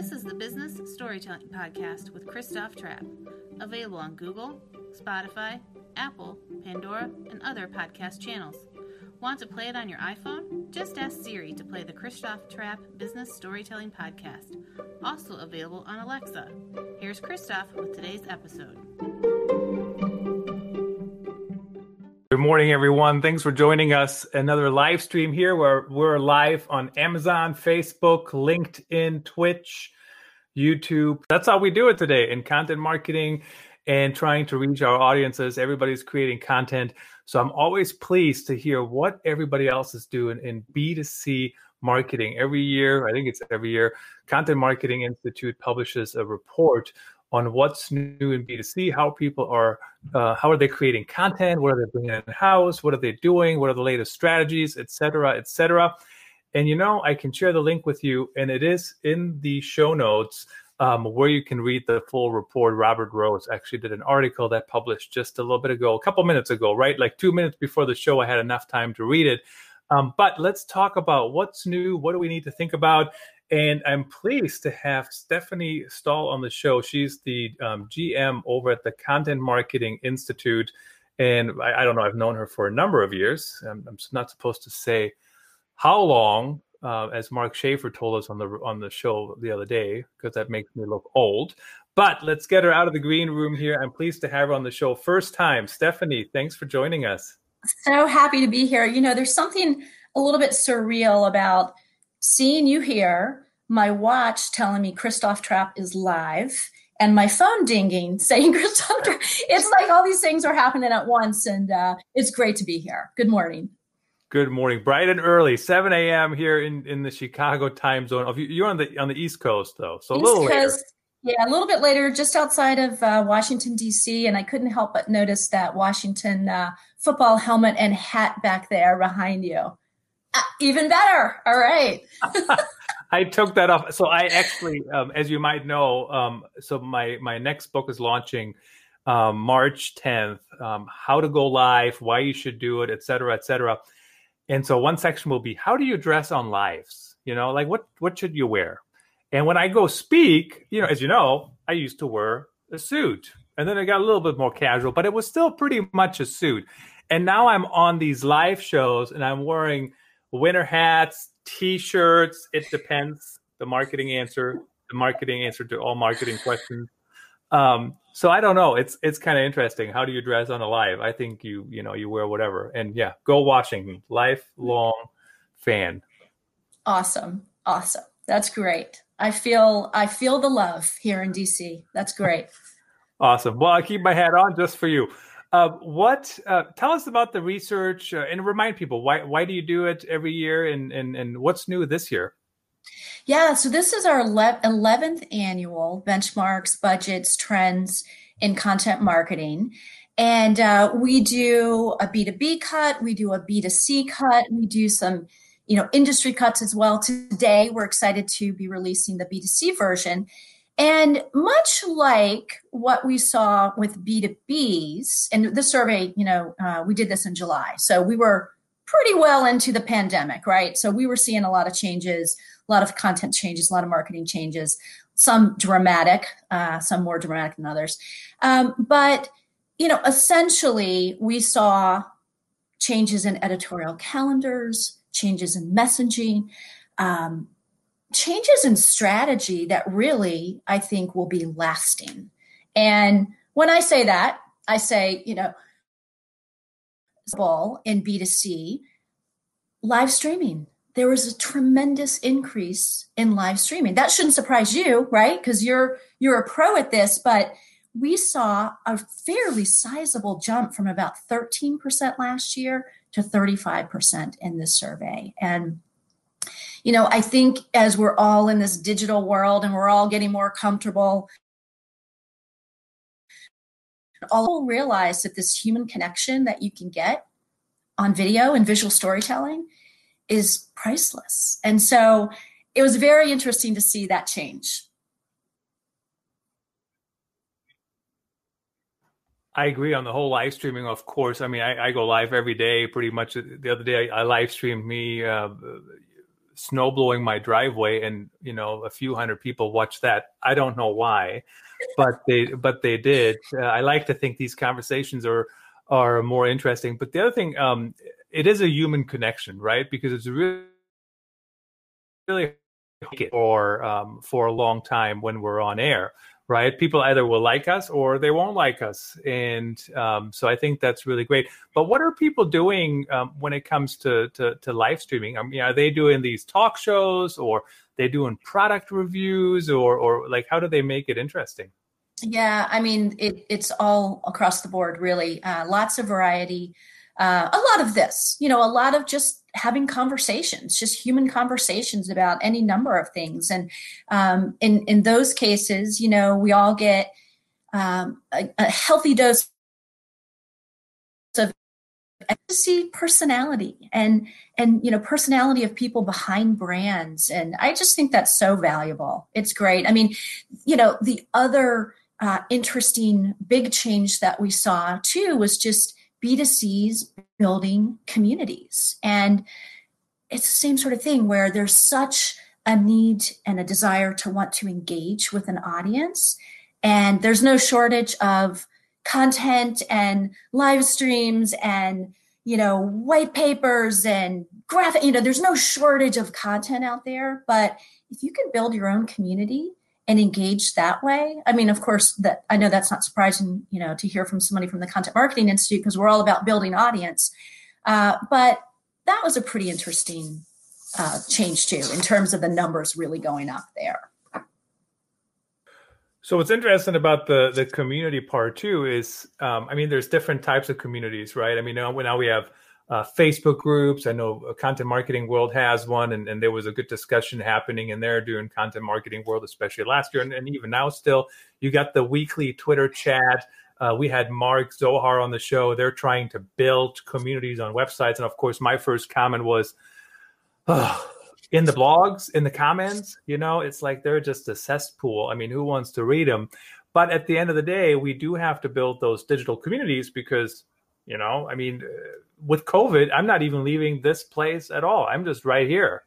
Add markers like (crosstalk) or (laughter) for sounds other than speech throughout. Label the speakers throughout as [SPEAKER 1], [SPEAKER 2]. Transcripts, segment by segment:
[SPEAKER 1] This is the Business Storytelling Podcast with Christoph Trapp, available on Google, Spotify, Apple, Pandora, and other podcast channels. Want to play it on your iPhone? Just ask Siri to play the Christoph Trapp Business Storytelling Podcast, also available on Alexa. Here's Christoph with today's episode.
[SPEAKER 2] Morning, everyone. Thanks for joining us. Another live stream here where we're live on Amazon, Facebook, LinkedIn, Twitch, YouTube. That's how we do it today in content marketing and trying to reach our audiences. Everybody's creating content. So I'm always pleased to hear what everybody else is doing in B2C marketing. Every year, I think it's every year, Content Marketing Institute publishes a report on what's new in B2C, how people are, uh, how are they creating content, what are they bringing in house, what are they doing, what are the latest strategies, et cetera, et cetera. And you know, I can share the link with you, and it is in the show notes um, where you can read the full report. Robert Rose actually did an article that published just a little bit ago, a couple minutes ago, right? Like two minutes before the show, I had enough time to read it. Um, but let's talk about what's new. What do we need to think about? And I'm pleased to have Stephanie Stahl on the show. She's the um, GM over at the Content Marketing Institute. And I, I, don't know, I've known her for a number of years. I'm, I'm not supposed to say how long, uh, as Mark Schaefer told us on the on the show the other day, because that makes me look old. But let's get her out of the green room here. I'm pleased to have her on the show. First time, Stephanie, thanks for joining us.
[SPEAKER 3] So happy to be here. You know, there's something a little bit surreal about – seeing you here, my watch telling me Christoph Trapp is live, and my phone dinging (laughs) saying Christoph Trapp. It's like all these things are happening at once, and uh, it's great to be here. Good morning.
[SPEAKER 2] Good morning, bright and early, 7 a.m. here in, in the Chicago time zone. You're on the on the East Coast though, so East a little Coast, later.
[SPEAKER 3] Yeah, a little bit later, just outside of uh, Washington D.C., and I couldn't help but notice that Washington uh, football helmet and hat back there behind you. Uh, even better. All right. (laughs) (laughs)
[SPEAKER 2] I took that off. So I actually, um, as you might know, um, so my my next book is launching um, March 10th. Um, how to go live, why you should do it, et cetera, et cetera. And so one section will be how do you dress on lives? You know, like what what should you wear? And when I go speak, you know, as you know, I used to wear a suit, and then I got a little bit more casual, but it was still pretty much a suit. And now I'm on these live shows, and I'm wearing winter hats, t-shirts. It depends. The marketing answer, the marketing answer to all marketing questions. Um, so I don't know. It's it's kind of interesting. How do you dress on a live? I think you you know you wear whatever. And yeah, go Washington. Lifelong fan.
[SPEAKER 3] Awesome, awesome. That's great. I feel I feel the love here in DC. That's great. (laughs)
[SPEAKER 2] awesome. Well, I keep my hat on just for you. Uh, what? Uh, tell us about the research uh, and remind people why why do you do it every year and and and what's new this year?
[SPEAKER 3] Yeah, so this is our eleventh annual benchmarks, budgets, trends in content marketing. And uh, we do a B2B cut, we do a B2C cut, we do some you know industry cuts as well. Today, we're excited to be releasing the B2C version. And much like what we saw with B2Bs, and the survey, you know, uh, we did this in July. So we were pretty well into the pandemic, right? So we were seeing a lot of changes, a lot of content changes, a lot of marketing changes, some dramatic, uh, some more dramatic than others. Um, but, you know, essentially we saw changes in editorial calendars, changes in messaging. Um, changes in strategy that really I think will be lasting. And when I say that, I say, you know, in B2C, live streaming. There was a tremendous increase in live streaming. That shouldn't surprise you, right? Because you're you're a pro at this, but we saw a fairly sizable jump from about 13% last year to 35% in this survey. And you know, I think as we're all in this digital world and we're all getting more comfortable, all realize that this human connection that you can get on video and visual storytelling is priceless. And so it was very interesting to see that change.
[SPEAKER 2] I agree on the whole live streaming. Of course, I mean I, I go live every day, pretty much. The other day I, I live streamed me uh, snow blowing my driveway and you know a few hundred people watched that. I don't know why but they but they did. Uh, i like to think these conversations are are more interesting. But the other thing um it is a human connection right? Because it's really really or um, for a long time when we're on air right? People either will like us or they won't like us. And um, so I think that's really great. But what are people doing um, when it comes to, to, to, live streaming? I mean, are they doing these talk shows or they doing product reviews or, or like, how do they make it interesting?
[SPEAKER 3] Yeah, I mean, it, it's all across the board, really. Uh, lots of variety. Uh, a lot of this, you know, a lot of just having conversations, just human conversations about any number of things. And um, in in those cases, you know, we all get um, a, a, healthy dose of see personality and and you know personality of people behind brands. And i just think that's so valuable. It's great. I mean you know the other uh, interesting big change that we saw too was just B2C's building communities. And it's the same sort of thing where there's such a need and a desire to want to engage with an audience. And there's no shortage of content and live streams and you know white papers and graphic you know there's no shortage of content out there but if you can build your own community and engage that way. I mean, of course, that I know that's not surprising, you know, to hear from somebody from the Content Marketing Institute because we're all about building audience. Uh, but that was a pretty interesting uh, change too, in terms of the numbers really going up there.
[SPEAKER 2] So what's interesting about the the community part too is, um, I mean, there's different types of communities, right? I mean, now, now we have uh, Facebook groups. I know Content Marketing World has one, and, and, there was a good discussion happening in there doing Content Marketing World, especially last year, and, and even now still. You got the weekly Twitter chat. Uh, we had Mark Zohar on the show. They're trying to build communities on websites, and of course, my first comment was, oh, in the blogs, in the comments. You know, it's like they're just a cesspool. I mean, who wants to read them? But at the end of the day, we do have to build those digital communities because, you know, I mean with COVID, I'm not even leaving this place at all. I'm just right here.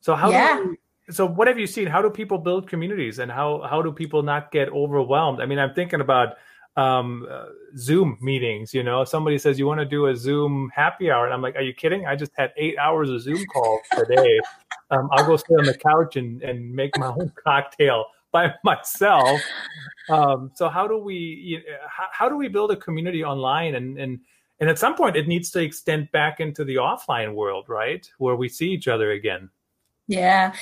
[SPEAKER 2] So how yeah. do so what have you seen? How do people build communities and how how do people not get overwhelmed? I mean, I'm thinking about um, uh, Zoom meetings. You know, somebody says you want to do a Zoom happy hour, and I'm like, are you kidding? I just had eight hours of Zoom calls today. um, I'll go sit on the couch and and make my own (laughs) cocktail by (laughs) myself. Um, so how do we you know, how, how do we build a community online and and and at some point it needs to extend back into the offline world, right, where we see each other again.
[SPEAKER 3] Yeah.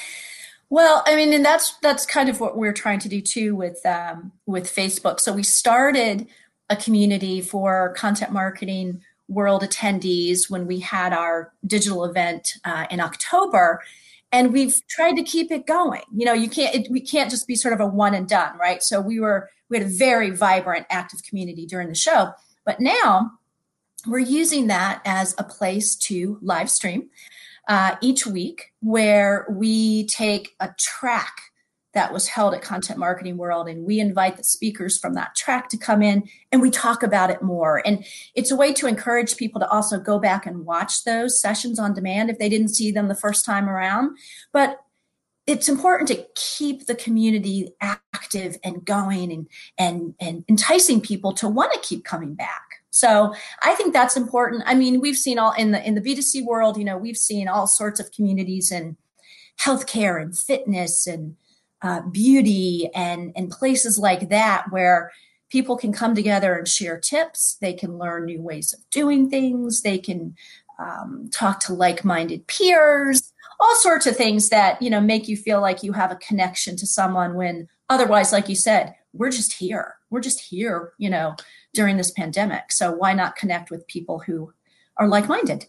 [SPEAKER 3] Well, I mean, and that's that's kind of what we're trying to do too with um, with Facebook. So we started a community for content marketing world attendees when we had our digital event uh, in October, and we've tried to keep it going. You know you can't it, we can't just be sort of a one and done right? So we were we had a very vibrant active community during the show. But now we're using that as a place to live stream uh, each week where we take a track that was held at Content Marketing World. And we invite the speakers from that track to come in and we talk about it more. And it's a way to encourage people to also go back and watch those sessions on demand if they didn't see them the first time around. But it's important to keep the community active and going and and and enticing people to want to keep coming back. So I think that's important. I mean, we've seen all in the in the B2C world, you know, we've seen all sorts of communities in healthcare and fitness and uh, beauty and and places like that where people can come together and share tips. They can learn new ways of doing things. They can um, talk to like-minded peers. All sorts of things that you know make you feel like you have a connection to someone when otherwise like you said we're just here. We're just here you know during this pandemic. So why not connect with people who are like-minded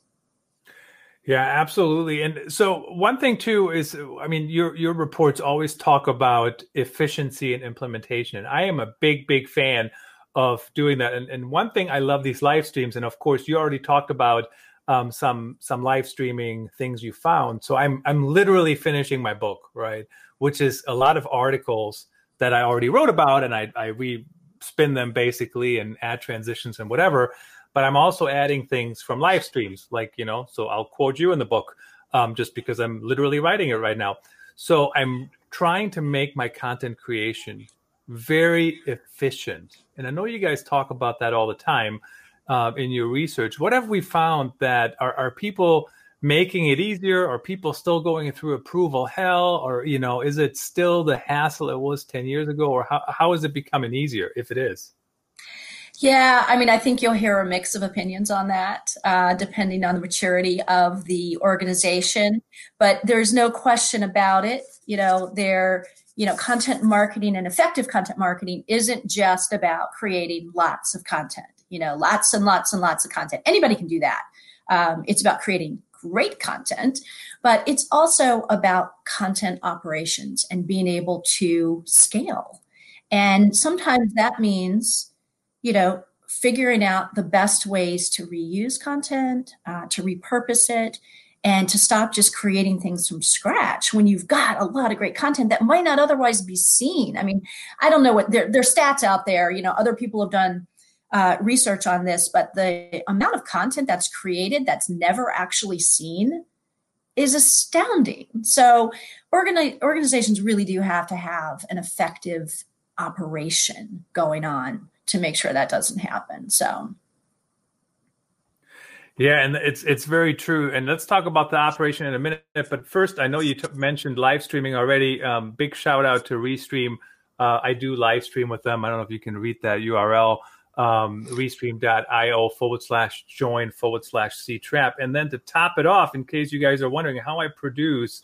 [SPEAKER 2] yeah, absolutely. And so one thing too is I mean your your reports always talk about efficiency and implementation. And I am a big big fan of doing that. And, and one thing I love these live streams and of course you already talked about um, some some live streaming things you found. So I'm I'm literally finishing my book, right? Which is a lot of articles that I already wrote about and I I re spin them basically and add transitions and whatever but I'm also adding things from live streams, like you know. So I'll quote you in the book, um, just because I'm literally writing it right now. So I'm trying to make my content creation very efficient, and I know you guys talk about that all the time uh, in your research. What have we found that are, are people making it easier? Are people still going through approval hell, or you know, is it still the hassle it was ten years ago, or how how is it becoming easier if it is?
[SPEAKER 3] Yeah, I mean, I think you'll hear a mix of opinions on that, uh, depending on the maturity of the organization. But there's no question about it. You know, there, you know, content marketing and effective content marketing isn't just about creating lots of content. You know, lots and lots and lots of content. Anybody can do that. Um, it's about creating great content, but it's also about content operations and being able to scale. And sometimes that means you know, figuring out the best ways to reuse content, uh, to repurpose it, and to stop just creating things from scratch when you've got a lot of great content that might not otherwise be seen. I mean, I don't know what there, there's stats out there. You know, other people have done uh, research on this, but the amount of content that's created that's never actually seen is astounding. So, organi- organizations really do have to have an effective operation going on to make sure that doesn't happen. So
[SPEAKER 2] yeah, and it's it's very true. And let's talk about the operation in a minute. But first, I know you t- mentioned live streaming already. Um, big shout out to Restream. Uh, I do live stream with them. I don't know if you can read that URL. Um, restream.io forward slash join forward slash C trap. And then to top it off, in case you guys are wondering how I produce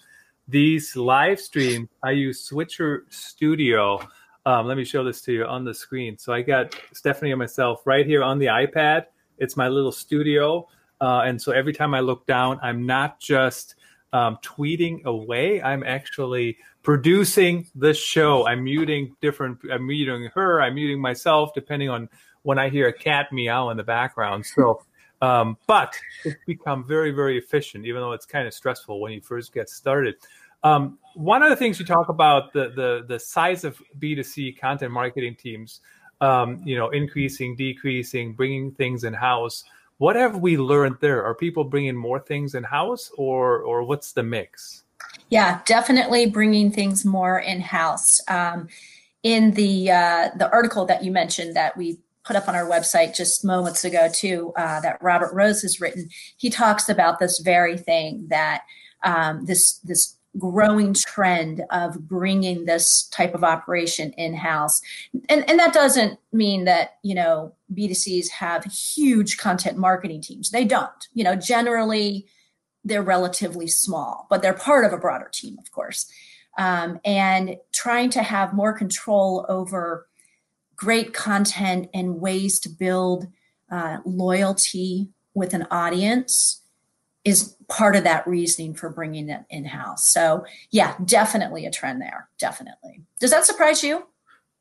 [SPEAKER 2] these live streams, I use Switcher Studio. Um, let me show this to you on the screen. So I got Stephanie and myself right here on the iPad. It's my little studio. Uh, and so every time I look down, I'm not just um, tweeting away. I'm actually producing the show. I'm muting different. I'm muting her. I'm muting myself, depending on when I hear a cat meow in the background. So, um, but it's become very, very efficient, even though it's kind of stressful when you first get started. Um, one of the things you talk about the the the size of B2C content marketing teams, um, you know, increasing, decreasing, bringing things in house. What have we learned there? Are people bringing more things in house, or or what's the mix?
[SPEAKER 3] Yeah, definitely bringing things more in house. Um, in the uh, the article that you mentioned that we put up on our website just moments ago too, uh, that Robert Rose has written, he talks about this very thing that um, this this growing trend of bringing this type of operation in house. And, and that doesn't mean that, you know, B2Cs have huge content marketing teams. They don't. You know, generally they're relatively small, but they're part of a broader team, of course. Um, and trying to have more control over great content and ways to build uh, loyalty with an audience is part of that reasoning for bringing it in house. So, yeah, definitely a trend there. Definitely. Does that surprise you?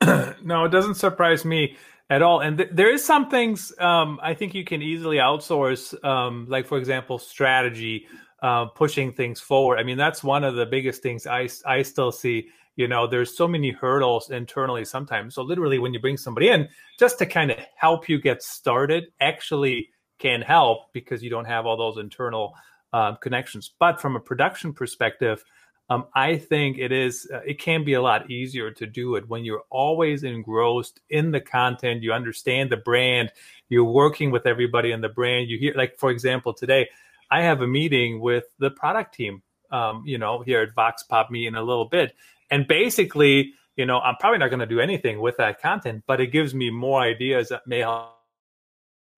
[SPEAKER 3] (clears throat)
[SPEAKER 2] no, it doesn't surprise me at all. And th- there is some things um, I think you can easily outsource, um, like for example, strategy, uh, pushing things forward. I mean, that's one of the biggest things I I still see. You know, there's so many hurdles internally sometimes. So literally, when you bring somebody in, just to kind of help you get started, actually can help because you don't have all those internal uh, connections. But from a production perspective, um, I think it is uh, it can be a lot easier to do it when you're always engrossed in the content. You understand the brand. You're working with everybody in the brand. You hear like for example today, I have a meeting with the product team. Um, you know here at Vox Pop Me in a little bit, and basically, you know, I'm probably not going to do anything with that content, but it gives me more ideas that may help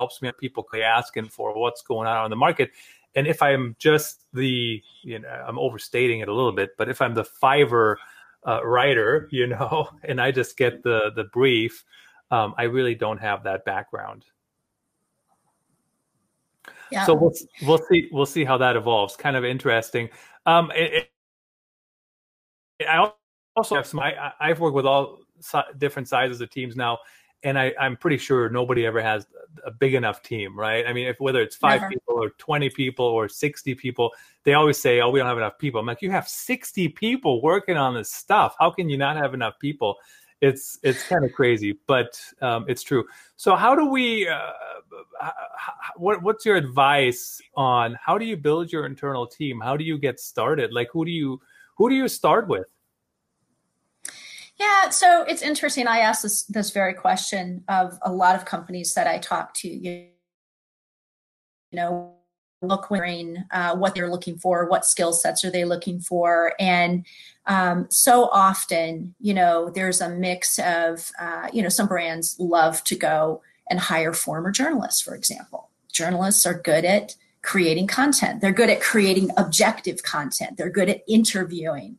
[SPEAKER 2] helps me have people asking for what's going on in the market. And if i'm just the you know i'm overstating it a little bit but if i'm the fiverr uh, writer (laughs) you know and i just get the the brief um, i really don't have that background. Yeah. so we'll, we'll see we'll see how that evolves. Kind of interesting. Um, it, it, i also have some I, i've worked with all different sizes of teams now and I, I'm pretty sure nobody ever has a big enough team, right? I mean, if whether it's five Never. people or 20 people or 60 people, they always say, "Oh, we don't have enough people." I'm like, you have 60 people working on this stuff. How can you not have enough people it's it's kind of crazy, but um, it's true. So how do we? Uh, what what's your advice on how do you build your internal team? How do you get started? Like who do you who do you start with?
[SPEAKER 3] Yeah, so it's interesting. I asked this this very question of a lot of companies that I talk to. You know, look wearing uh, what they're looking for, what skill sets are they looking for, and um, so often, you know, there's a mix of, uh, you know, some brands love to go and hire former journalists, for example. Journalists are good at creating content. They're good at creating objective content. They're good at interviewing.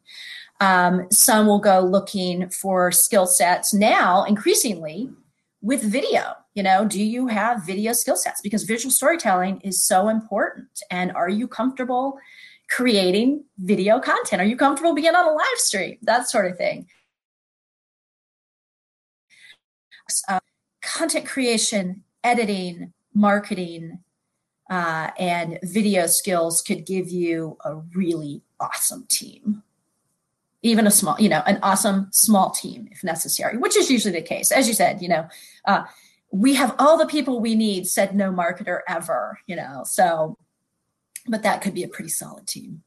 [SPEAKER 3] Um, some will go looking for skill sets now, increasingly with video. You know, do you have video skill sets? Because visual storytelling is so important. And are you comfortable creating video content? Are you comfortable being on a live stream? That sort of thing. Uh, content creation, editing, marketing, uh, and video skills could give you a really awesome team. Even a small, you know, an awesome small team if necessary, which is usually the case. As you said, you know, uh, we have all the people we need, said no marketer ever, you know, so, but that could be a pretty solid team.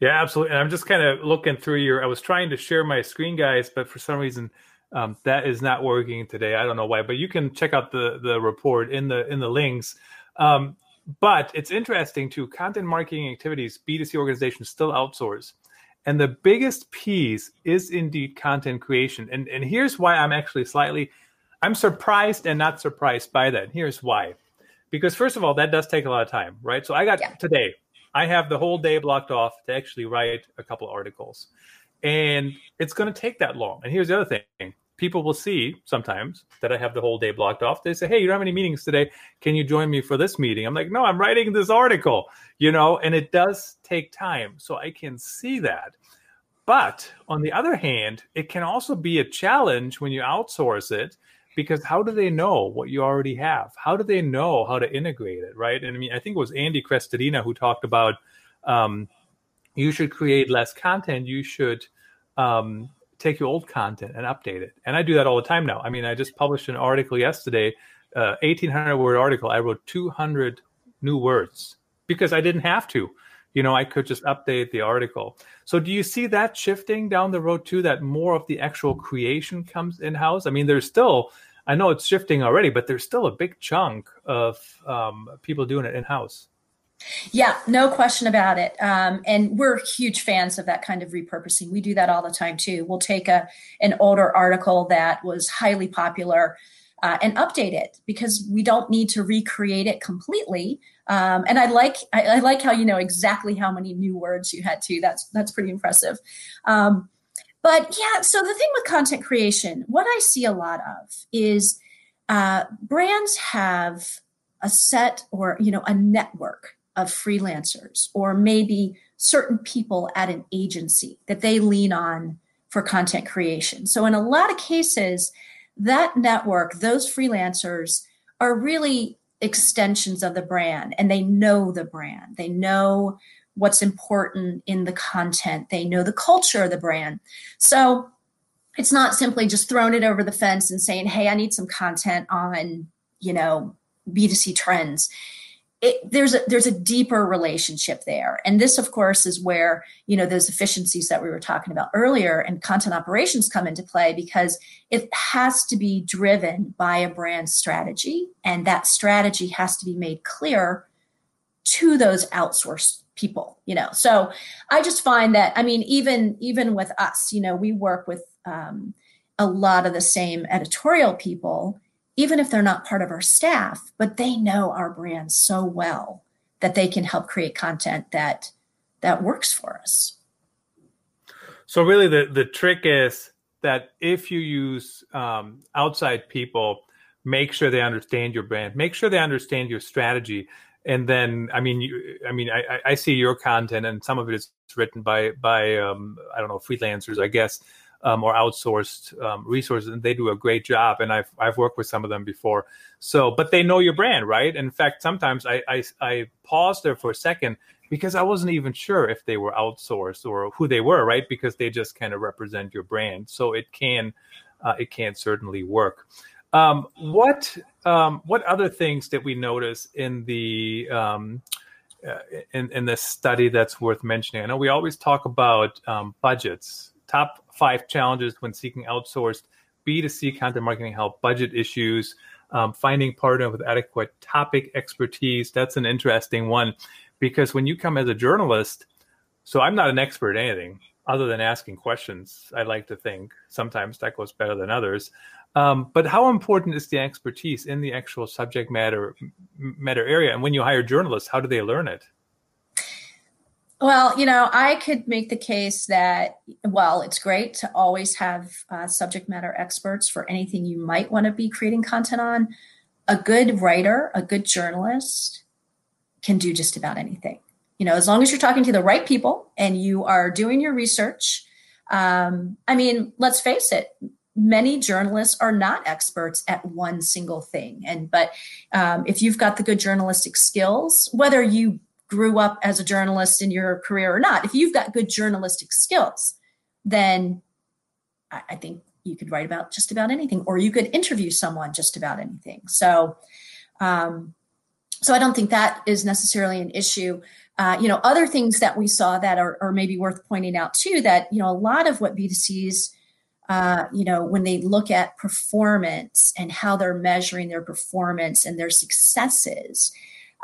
[SPEAKER 2] Yeah, absolutely. And I'm just kind of looking through your, I was trying to share my screen, guys, but for some reason, um, that is not working today. I don't know why, but you can check out the the report in the in the links. Um, but it's interesting too. Content marketing activities, B2C organizations still outsource. And the biggest piece is indeed content creation. And, and here's why I'm actually slightly, I'm surprised and not surprised by that. Here's why. Because first of all, that does take a lot of time, right? So I got yeah. today, I have the whole day blocked off to actually write a couple articles. And it's going to take that long. And here's the other thing people will see sometimes that I have the whole day blocked off. They say, Hey, you don't have any meetings today. Can you join me for this meeting? I'm like, No, I'm writing this article, you know, and it does take time. So I can see that. But on the other hand, it can also be a challenge when you outsource it because how do they know what you already have? How do they know how to integrate it, right? And I mean, I think it was Andy Crestodina who talked about um, you should create less content. You should um, take your old content and update it. And I do that all the time now. I mean, I just published an article yesterday, uh, 1800 word article. I wrote 200 new words because I didn't have to. You know, I could just update the article. So, do you see that shifting down the road too? That more of the actual creation comes in house. I mean, there's still, I know it's shifting already, but there's still a big chunk of um, people doing it in house.
[SPEAKER 3] Yeah, no question about it. Um, and we're huge fans of that kind of repurposing. We do that all the time too. We'll take a an older article that was highly popular uh, and update it because we don't need to recreate it completely. Um, and I like I, I, like how you know exactly how many new words you had to. That's that's pretty impressive. Um, but yeah, so the thing with content creation, what I see a lot of is uh, brands have a set or you know a network of freelancers or maybe certain people at an agency that they lean on for content creation. So, in a lot of cases, that network, those freelancers are really extensions of the brand and they know the brand. They know what's important in the content, they know the culture of the brand. So, it's not simply just throwing it over the fence and saying, hey, I need some content on, you know, B2C trends it, there's a there's a deeper relationship there. And this of course is where you know those efficiencies that we were talking about earlier and content operations come into play because it has to be driven by a brand strategy and that strategy has to be made clear to those outsourced people you know. So i just find that i mean even even with us you know we work with um, a lot of the same editorial people even if they're not part of our staff, but they know our brand so well that they can help create content that that works for us.
[SPEAKER 2] So really, the the trick is that if you use um, outside people, make sure they understand your brand, make sure they understand your strategy, and then I mean, you, I mean, I, I see your content, and some of it is written by by um, I don't know freelancers, I guess. Um, or outsourced um, resources, and they do a great job. And I've I've worked with some of them before. So, but they know your brand, right? In fact, sometimes I I, I pause there for a second because I wasn't even sure if they were outsourced or who they were, right? Because they just kind of represent your brand. So it can uh, it can certainly work. Um, what um, what other things did we notice in the um, uh, in, in this study that's worth mentioning? I know we always talk about um, budgets top five challenges when seeking outsourced B2C content marketing help, budget issues, um, finding partner with adequate topic expertise. That's an interesting one because when you come as a journalist, so I'm not an expert at anything other than asking questions. I like to think sometimes that goes better than others. Um, but how important is the expertise in the actual subject matter matter area? And when you hire journalists, how do they learn it?
[SPEAKER 3] Well, you know, I could make the case that, well, it's great to always have uh, subject matter experts for anything you might want to be creating content on. A good writer, a good journalist can do just about anything. You know, as long as you're talking to the right people and you are doing your research. Um, I mean, let's face it, many journalists are not experts at one single thing and but um, if you've got the good journalistic skills whether you grew up as a journalist in your career or not, if you've got good journalistic skills, then I, I think you could write about just about anything, or you could interview someone just about anything. So, um, so I don't think that is necessarily an issue. Uh, you know, other things that we saw that are, are, maybe worth pointing out too. That you know, a lot of what B2Cs, uh, you know, when they look at performance and how they're measuring their performance and their successes,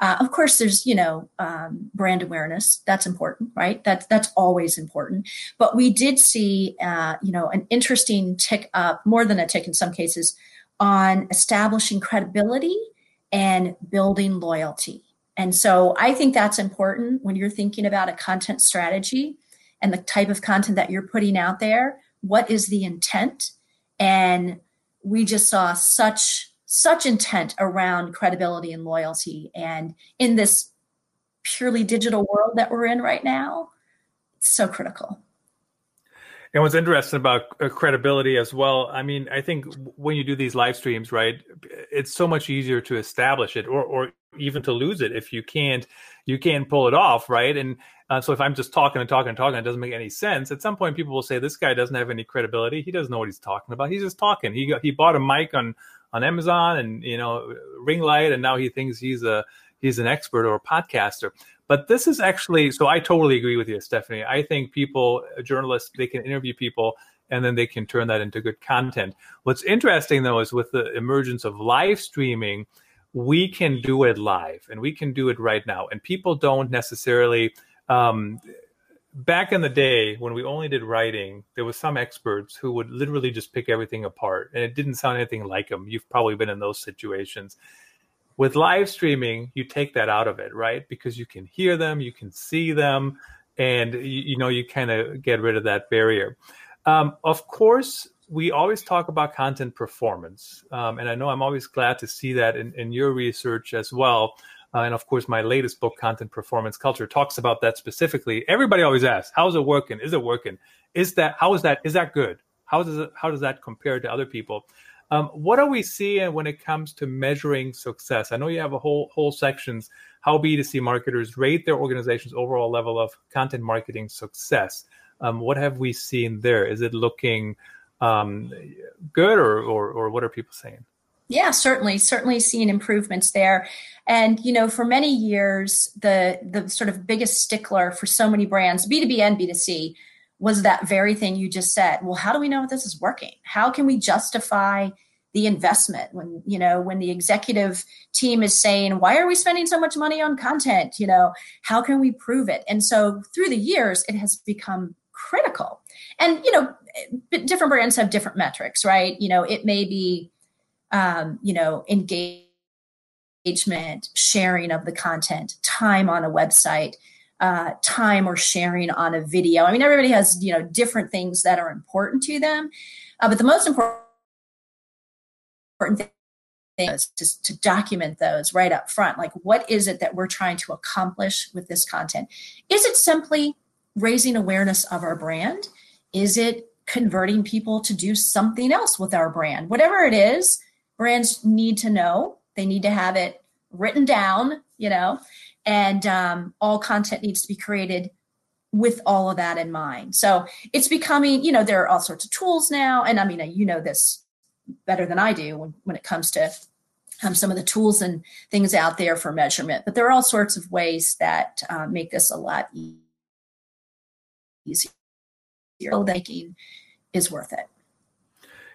[SPEAKER 3] uh, of course, there's you know um, brand awareness. That's important, right? That's that's always important. But we did see uh, you know an interesting tick up, more than a tick in some cases, on establishing credibility and building loyalty. And so I think that's important when you're thinking about a content strategy and the type of content that you're putting out there. What is the intent? And we just saw such such intent around credibility and loyalty. And in this purely digital world that we're in right now, it's so critical.
[SPEAKER 2] And what's interesting about uh, credibility as well, I mean, I think when you do these live streams, right, it's so much easier to establish it or, or even to lose it if you can't you can't pull it off, right? And uh, so if I'm just talking and talking and talking, it doesn't make any sense. At some point, people will say, "This guy doesn't have any credibility. He doesn't know what he's talking about. He's just talking. He got, he bought a mic on on Amazon and you know ring light, and now he thinks he's a he's an expert or a podcaster. But this is actually so. I totally agree with you, Stephanie. I think people, journalists, they can interview people and then they can turn that into good content. What's interesting though is with the emergence of live streaming, we can do it live and we can do it right now. And people don't necessarily um, back in the day when we only did writing, there was some experts who would literally just pick everything apart, and it didn't sound anything like them. You've probably been in those situations. With live streaming, you take that out of it, right? Because you can hear them, you can see them, and you, you know you kind of get rid of that barrier. Um, of course, we always talk about content performance, um, and I know I'm always glad to see that in, in your research as well. Uh, and of course, my latest book, Content Performance Culture, talks about that specifically. Everybody always asks, "How's it working? Is it working? Is that how is that? Is that good? How does it how does that compare to other people?" Um, what are we seeing when it comes to measuring success? I know you have a whole whole sections how B2C marketers rate their organization's overall level of content marketing success. Um, what have we seen there? Is it looking um, good, or, or or what are people saying?
[SPEAKER 3] Yeah, certainly, certainly seeing improvements there. And you know, for many years, the the sort of biggest stickler for so many brands, B2B and B2C, was that very thing you just said. Well, how do we know if this is working? How can we justify the investment when you know when the executive team is saying why are we spending so much money on content you know how can we prove it and so through the years it has become critical and you know eh, different brands have different metrics right you know it may be um, you know, engagement, sharing of the content, time on a website, uh, time or sharing on a video. I mean, everybody has you know different things that are important to them, uh, but the most important thing is to document those right up front. Like, what is it that we're trying to accomplish with this content? Is it simply raising awareness of our brand? Is it converting people to do something else with our brand. Whatever it is, brands need to know. They need to have it written down, you know, and um, all content needs to be created with all of that in mind. So it's becoming, you know, there are all sorts of tools now. And I mean, you know this better than I do when, when it comes to um, some of the tools and things out there for measurement. But there are all sorts of ways that uh, make this a lot easier. Making is worth it.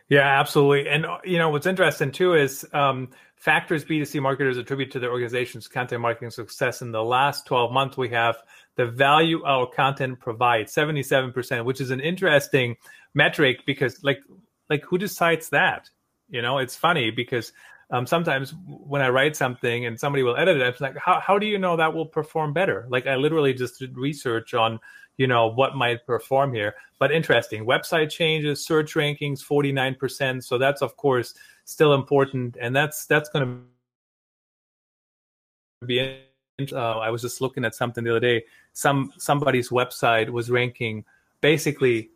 [SPEAKER 2] Yeah, absolutely. And you know what's interesting too is um, factors B2C marketers attribute to their organization's content marketing success. In the last 12 months, we have the value our content provides, 77%, which is an interesting metric because like like who decides that? You know, it's funny because um, sometimes when I write something and somebody will edit it, I'm like, how, how do you know that will perform better? Like I literally just did research on, you know, what might perform here. But interesting, website changes, search rankings, 49%. So that's of course still important. And that's, that's going to be, uh, I was just looking at something the other day. Some, somebody's website was ranking basically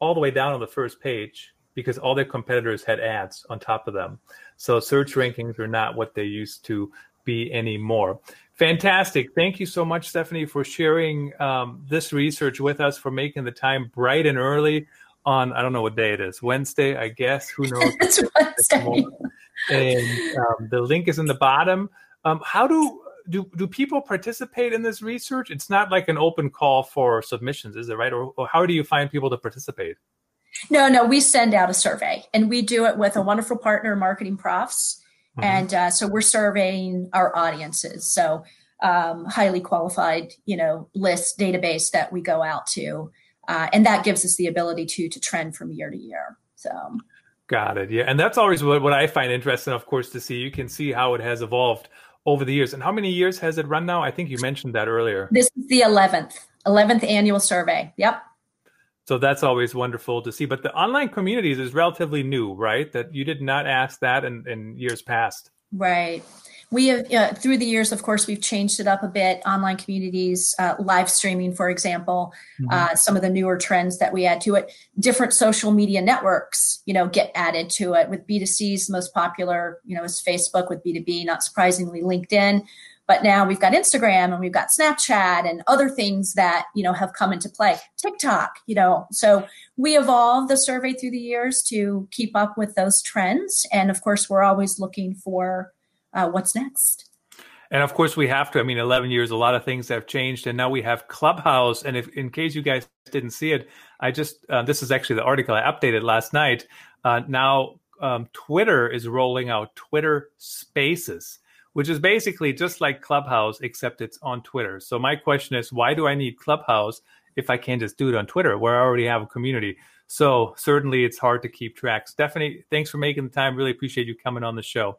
[SPEAKER 2] all the way down on the first page because all their competitors had ads on top of them. So search rankings are not what they used to be anymore. Fantastic. Thank you so much, Stephanie, for sharing um, this research with us, for making the time bright and early on, I don't know what day it is, Wednesday, I guess. Who knows? (laughs)
[SPEAKER 3] it's Wednesday.
[SPEAKER 2] And um, the link is in the bottom. Um, how do do do people participate in this research? It's not like an open call for submissions, is it right? Or, or how do you find people to participate?
[SPEAKER 3] No, no, we send out a survey and we do it with a wonderful partner, MarketingProfs. Mm-hmm. And uh, so we're surveying our audiences. So um, highly qualified, you know, list database that we go out to. Uh, and that gives us the ability to to trend from year to year. So
[SPEAKER 2] got it. Yeah. And that's always what, what I find interesting, of course, to see. You can see how it has evolved over the years. And how many years has it run now? I think you mentioned that earlier.
[SPEAKER 3] This is the 11th, 11th annual survey. Yep.
[SPEAKER 2] So that's always wonderful to see. But the online communities is relatively new, right? That you did not ask that in, in years past.
[SPEAKER 3] Right. We have, uh, through the years, of course, we've changed it up a bit. Online communities, uh, live streaming, for example, mm-hmm. uh, some of the newer trends that we add to it. Different social media networks, you know, get added to it. With B2Cs, the most popular, you know, is Facebook. With B2B, not surprisingly, LinkedIn. But now we've got Instagram and we've got Snapchat and other things that, you know, have come into play. TikTok, you know. So we evolve the survey through the years to keep up with those trends. And of course, we're always looking for uh, what's next.
[SPEAKER 2] And of course, we have to. I mean, 11 years, a lot of things have changed. And now we have Clubhouse. And if, in case you guys didn't see it, I just, uh, this is actually the article I updated last night. Uh, now, um, Twitter is rolling out Twitter Spaces which is basically just like Clubhouse, except it's on Twitter. So my question is, why do I need Clubhouse if I can't just do it on Twitter, where I already have a community? So certainly it's hard to keep track. Stephanie, thanks for making the time. Really appreciate you coming on the show.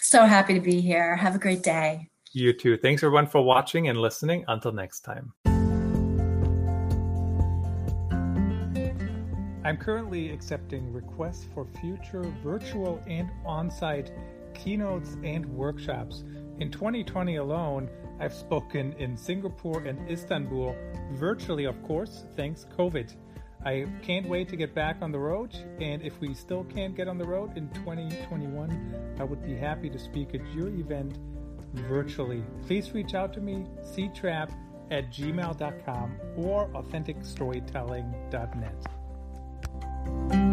[SPEAKER 3] So happy to be here. Have a great day.
[SPEAKER 2] You too. Thanks everyone for watching and listening. Until next time. I'm currently accepting requests for future virtual and on site keynotes, and workshops. In 2020 alone, I've spoken in Singapore and Istanbul, virtually, of course, thanks COVID. I can't wait to get back on the road, and if we still can't get on the road in 2021, I would be happy to speak at your event virtually. Please reach out to me, ctrap at gmail.com or authenticstorytelling.net.